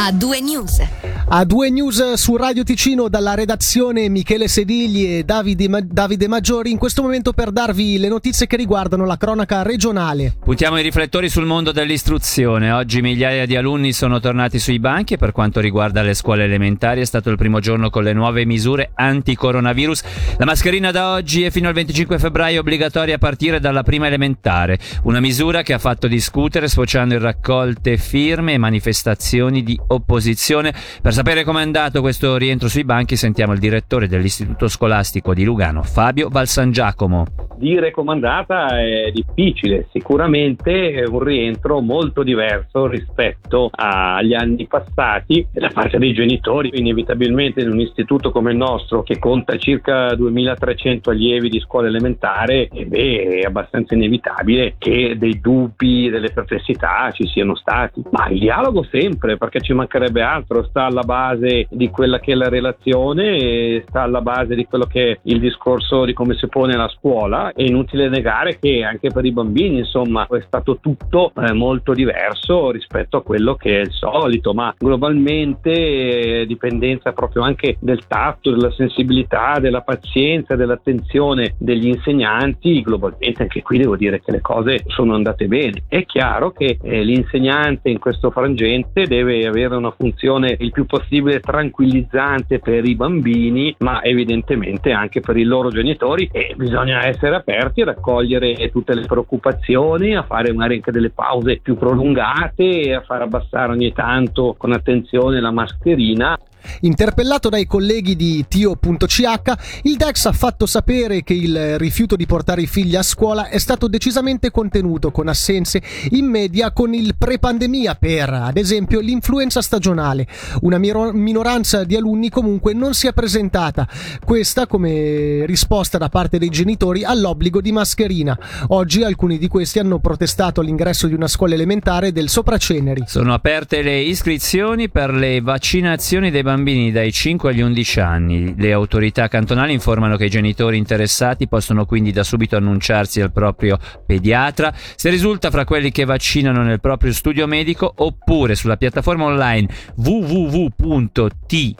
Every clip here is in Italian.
A due news. A due news su Radio Ticino dalla redazione Michele Sedigli e Davide, Ma- Davide Maggiori in questo momento per darvi le notizie che riguardano la cronaca regionale. Puntiamo i riflettori sul mondo dell'istruzione. Oggi migliaia di alunni sono tornati sui banchi e per quanto riguarda le scuole elementari è stato il primo giorno con le nuove misure anti-coronavirus. La mascherina da oggi e fino al 25 febbraio obbligatoria a partire dalla prima elementare. Una misura che ha fatto discutere sfociando in raccolte firme e manifestazioni di opposizione. Per sapere com'è andato questo rientro sui banchi sentiamo il direttore dell'Istituto Scolastico di Lugano, Fabio Valsangiacomo. Dire com'è andata è difficile, sicuramente è un rientro molto diverso rispetto agli anni passati da parte dei genitori, inevitabilmente in un istituto come il nostro che conta circa 2300 allievi di scuola elementare, eh beh, è abbastanza inevitabile che dei dubbi, delle perplessità ci siano stati, ma il dialogo sempre perché ci mancherebbe altro, sta alla base di quella che è la relazione, sta alla base di quello che è il discorso di come si pone la scuola. È inutile negare che anche per i bambini, insomma, è stato tutto eh, molto diverso rispetto a quello che è il solito, ma globalmente eh, dipendenza proprio anche del tatto, della sensibilità, della pazienza, dell'attenzione degli insegnanti, globalmente anche qui devo dire che le cose sono andate bene. È chiaro che eh, l'insegnante in questo frangente deve avere una funzione il più possibile tranquillizzante per i bambini, ma evidentemente anche per i loro genitori e bisogna essere aperti a raccogliere tutte le preoccupazioni, a fare magari anche delle pause più prolungate a far abbassare ogni tanto con attenzione la mascherina Interpellato dai colleghi di Tio.ch, il Dex ha fatto sapere che il rifiuto di portare i figli a scuola è stato decisamente contenuto con assenze in media con il pre-pandemia per, ad esempio, l'influenza stagionale. Una minoranza di alunni comunque non si è presentata, questa come risposta da parte dei genitori all'obbligo di mascherina. Oggi alcuni di questi hanno protestato all'ingresso di una scuola elementare del Sopraceneri. Sono aperte le iscrizioni per le vaccinazioni dei bambini dai 5 agli 11 anni. Le autorità cantonali informano che i genitori interessati possono quindi da subito annunciarsi al proprio pediatra se risulta fra quelli che vaccinano nel proprio studio medico oppure sulla piattaforma online www.ti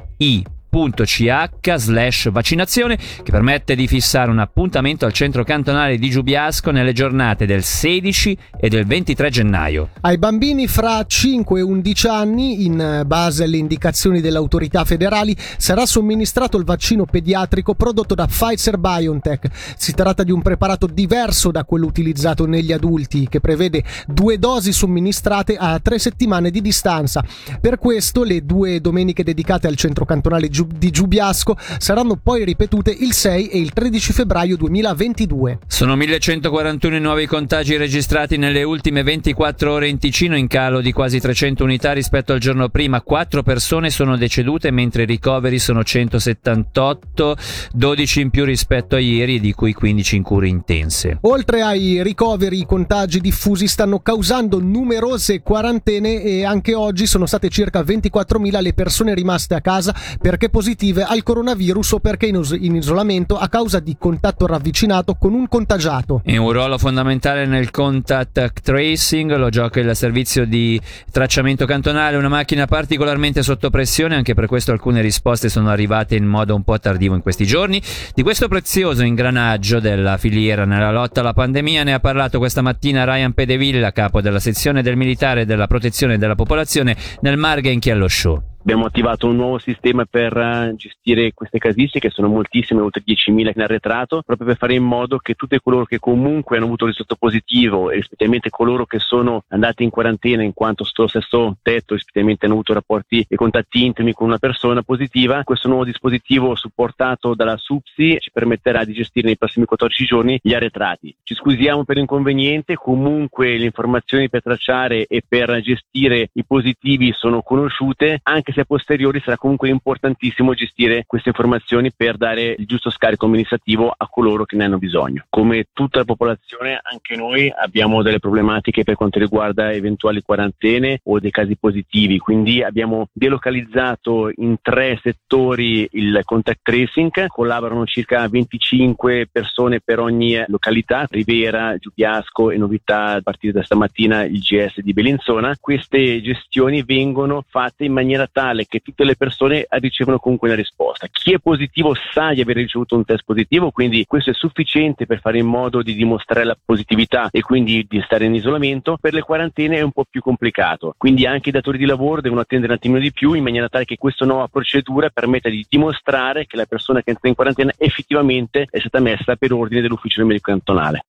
www.ch slash vaccinazione che permette di fissare un appuntamento al centro cantonale di Giubiasco nelle giornate del 16 e del 23 gennaio. Ai bambini fra 5 e 11 anni, in base alle indicazioni delle autorità federali, sarà somministrato il vaccino pediatrico prodotto da Pfizer BioNTech. Si tratta di un preparato diverso da quello utilizzato negli adulti, che prevede due dosi somministrate a tre settimane di distanza. Per questo le due domeniche dedicate al centro cantonale di Giubiasco saranno poi ripetute il 6 e il 13 febbraio 2022. Sono 1141 i nuovi contagi registrati nelle ultime 24 ore in Ticino, in calo di quasi 300 unità rispetto al giorno prima. 4 persone sono decedute mentre i ricoveri sono 178, 12 in più rispetto a ieri, di cui 15 in cure intense. Oltre ai ricoveri, i contagi diffusi stanno causando numerose quarantene e anche oggi sono state circa 24.000 le persone rimaste a casa perché positive al coronavirus o perché in, isolamento a causa di contatto ravvicinato con un contagiato. E un ruolo fondamentale nel contact tracing lo gioca il servizio di tracciamento cantonale, una macchina particolarmente sotto pressione, anche per questo alcune risposte sono arrivate in modo un po' tardivo in questi giorni. Di questo prezioso ingranaggio della filiera nella lotta alla pandemia ne ha parlato questa mattina Ryan Pedevilla, capo della sezione del militare della protezione della popolazione nel Marga in Chiallo Show. Abbiamo attivato un nuovo sistema per uh, gestire queste casistiche, sono moltissime, oltre 10.000 in arretrato, proprio per fare in modo che tutti coloro che comunque hanno avuto un risultato positivo e rispettivamente coloro che sono andati in quarantena in quanto sto stesso tetto rispettivamente hanno avuto rapporti e contatti intimi con una persona positiva, questo nuovo dispositivo supportato dalla SUPSI ci permetterà di gestire nei prossimi 14 giorni gli arretrati. Ci scusiamo per l'inconveniente, comunque le informazioni per tracciare e per gestire i positivi sono conosciute, anche anche se a posteriori sarà comunque importantissimo gestire queste informazioni per dare il giusto scarico amministrativo a coloro che ne hanno bisogno. Come tutta la popolazione, anche noi abbiamo delle problematiche per quanto riguarda eventuali quarantene o dei casi positivi, quindi abbiamo delocalizzato in tre settori il contact tracing, collaborano circa 25 persone per ogni località, Rivera, Giubiasco e novità a partire da stamattina il GS di Bellinzona. Queste gestioni vengono fatte in maniera tale che tutte le persone ricevono comunque una risposta. Chi è positivo sa di aver ricevuto un test positivo, quindi questo è sufficiente per fare in modo di dimostrare la positività e quindi di stare in isolamento. Per le quarantene è un po' più complicato, quindi anche i datori di lavoro devono attendere un attimino di più in maniera tale che questa nuova procedura permetta di dimostrare che la persona che entra in quarantena effettivamente è stata messa per ordine dell'ufficio medico cantonale.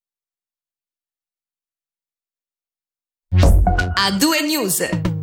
A due news.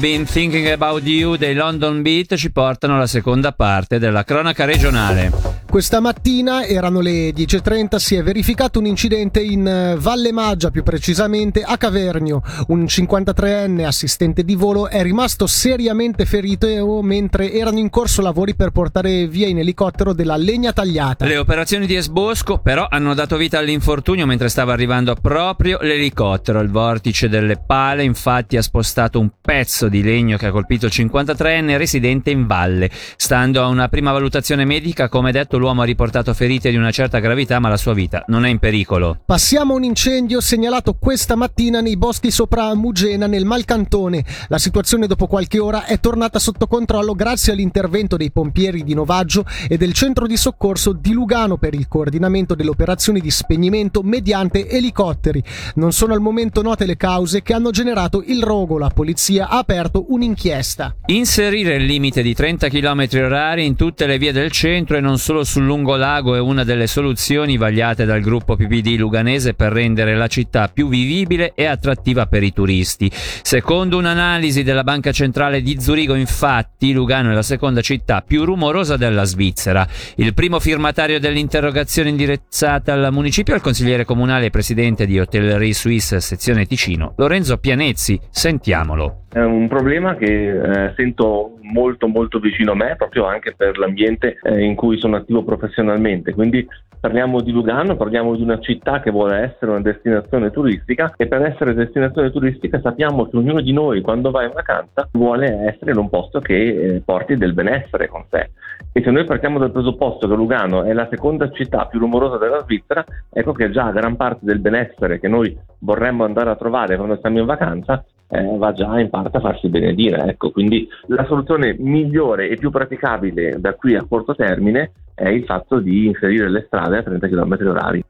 Been Thinking About You dei London Beat ci portano alla seconda parte della cronaca regionale. Questa mattina, erano le 10.30, si è verificato un incidente in eh, Valle Maggia, più precisamente a Cavernio. Un 53enne assistente di volo è rimasto seriamente ferito mentre erano in corso lavori per portare via in elicottero della legna tagliata. Le operazioni di Esbosco però hanno dato vita all'infortunio mentre stava arrivando proprio l'elicottero. Il vortice delle pale infatti ha spostato un pezzo di legno che ha colpito il 53enne residente in valle. Stando a una prima valutazione medica, come detto, l'uomo ha riportato ferite di una certa gravità, ma la sua vita non è in pericolo. Passiamo a un incendio segnalato questa mattina nei boschi sopra Mugena, nel Malcantone. La situazione dopo qualche ora è tornata sotto controllo grazie all'intervento dei pompieri di Novaggio e del centro di soccorso di Lugano per il coordinamento delle operazioni di spegnimento mediante elicotteri. Non sono al momento note le cause che hanno generato il rogo. La polizia ha aperto un'inchiesta. Inserire il limite di 30 km orari in tutte le vie del centro e non solo sul lungolago è una delle soluzioni vagliate dal gruppo PPD luganese per rendere la città più vivibile e attrattiva per i turisti. Secondo un'analisi della Banca Centrale di Zurigo, infatti, Lugano è la seconda città più rumorosa della Svizzera. Il primo firmatario dell'interrogazione indirizzata al municipio è il consigliere comunale e presidente di Hotellerie Suisse sezione Ticino, Lorenzo Pianezzi. Sentiamolo. È un problema che eh, sento molto molto vicino a me proprio anche per l'ambiente eh, in cui sono attivo professionalmente. Quindi parliamo di Lugano, parliamo di una città che vuole essere una destinazione turistica e per essere destinazione turistica sappiamo che ognuno di noi quando va in vacanza vuole essere in un posto che eh, porti del benessere con sé. E se noi partiamo dal presupposto che Lugano è la seconda città più rumorosa della Svizzera, ecco che già gran parte del benessere che noi vorremmo andare a trovare quando siamo in vacanza eh, va già in parte a farsi benedire. Ecco, quindi la soluzione migliore e più praticabile da qui a corto termine è il fatto di inserire le strade a 30 km orari.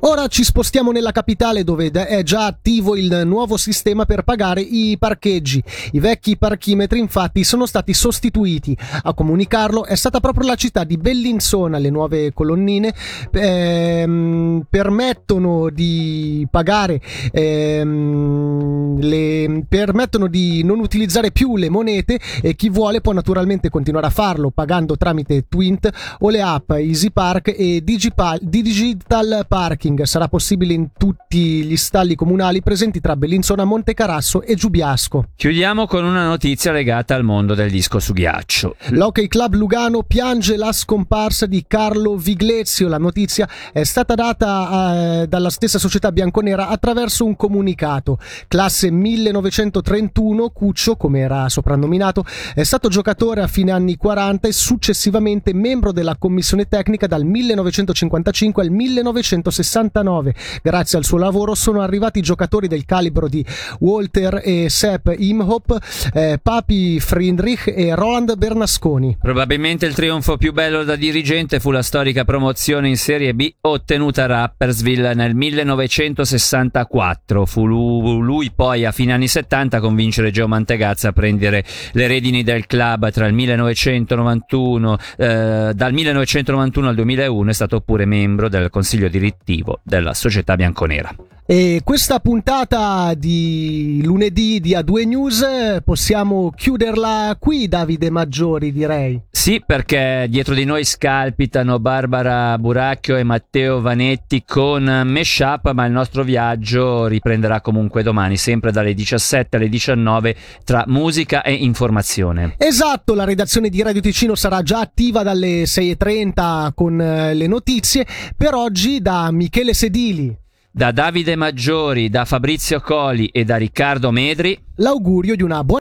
Ora ci spostiamo nella capitale dove è già attivo il nuovo sistema per pagare i parcheggi. I vecchi parchimetri infatti sono stati sostituiti. A comunicarlo è stata proprio la città di Bellinzona. Le nuove colonnine ehm, permettono di pagare, ehm, le, permettono di non utilizzare più le monete e chi vuole può naturalmente continuare a farlo pagando tramite Twint o le app Easy Park e Digipal, Digital Park parking sarà possibile in tutti gli stalli comunali presenti tra Bellinzona, Montecarasso e Giubiasco. Chiudiamo con una notizia legata al mondo del disco su ghiaccio. L'Hockey Club Lugano piange la scomparsa di Carlo Viglezio. La notizia è stata data eh, dalla stessa società bianconera attraverso un comunicato. Classe 1931, Cuccio, come era soprannominato, è stato giocatore a fine anni 40 e successivamente membro della commissione tecnica dal 1955 al 1960. 69. Grazie al suo lavoro sono arrivati giocatori del calibro di Walter e Sepp Imhop, eh, Papi Friedrich e Roland Bernasconi. Probabilmente il trionfo più bello da dirigente fu la storica promozione in Serie B ottenuta a Rapperswil nel 1964. Fu lui poi a fine anni 70 a convincere Geo Mantegazza a prendere le redini del club tra il 1991, eh, dal 1991 al 2001 è stato pure membro del consiglio direttivo della società bianconera. E questa puntata di lunedì di A2 News possiamo chiuderla qui, Davide Maggiori, direi. Sì, perché dietro di noi scalpitano Barbara Buracchio e Matteo Vanetti con Meshup, ma il nostro viaggio riprenderà comunque domani, sempre dalle 17 alle 19 tra musica e informazione. Esatto, la redazione di Radio Ticino sarà già attiva dalle 6.30 con eh, le notizie. Per oggi da Michele Sedili. Da Davide Maggiori, da Fabrizio Coli e da Riccardo Medri. L'augurio di una buona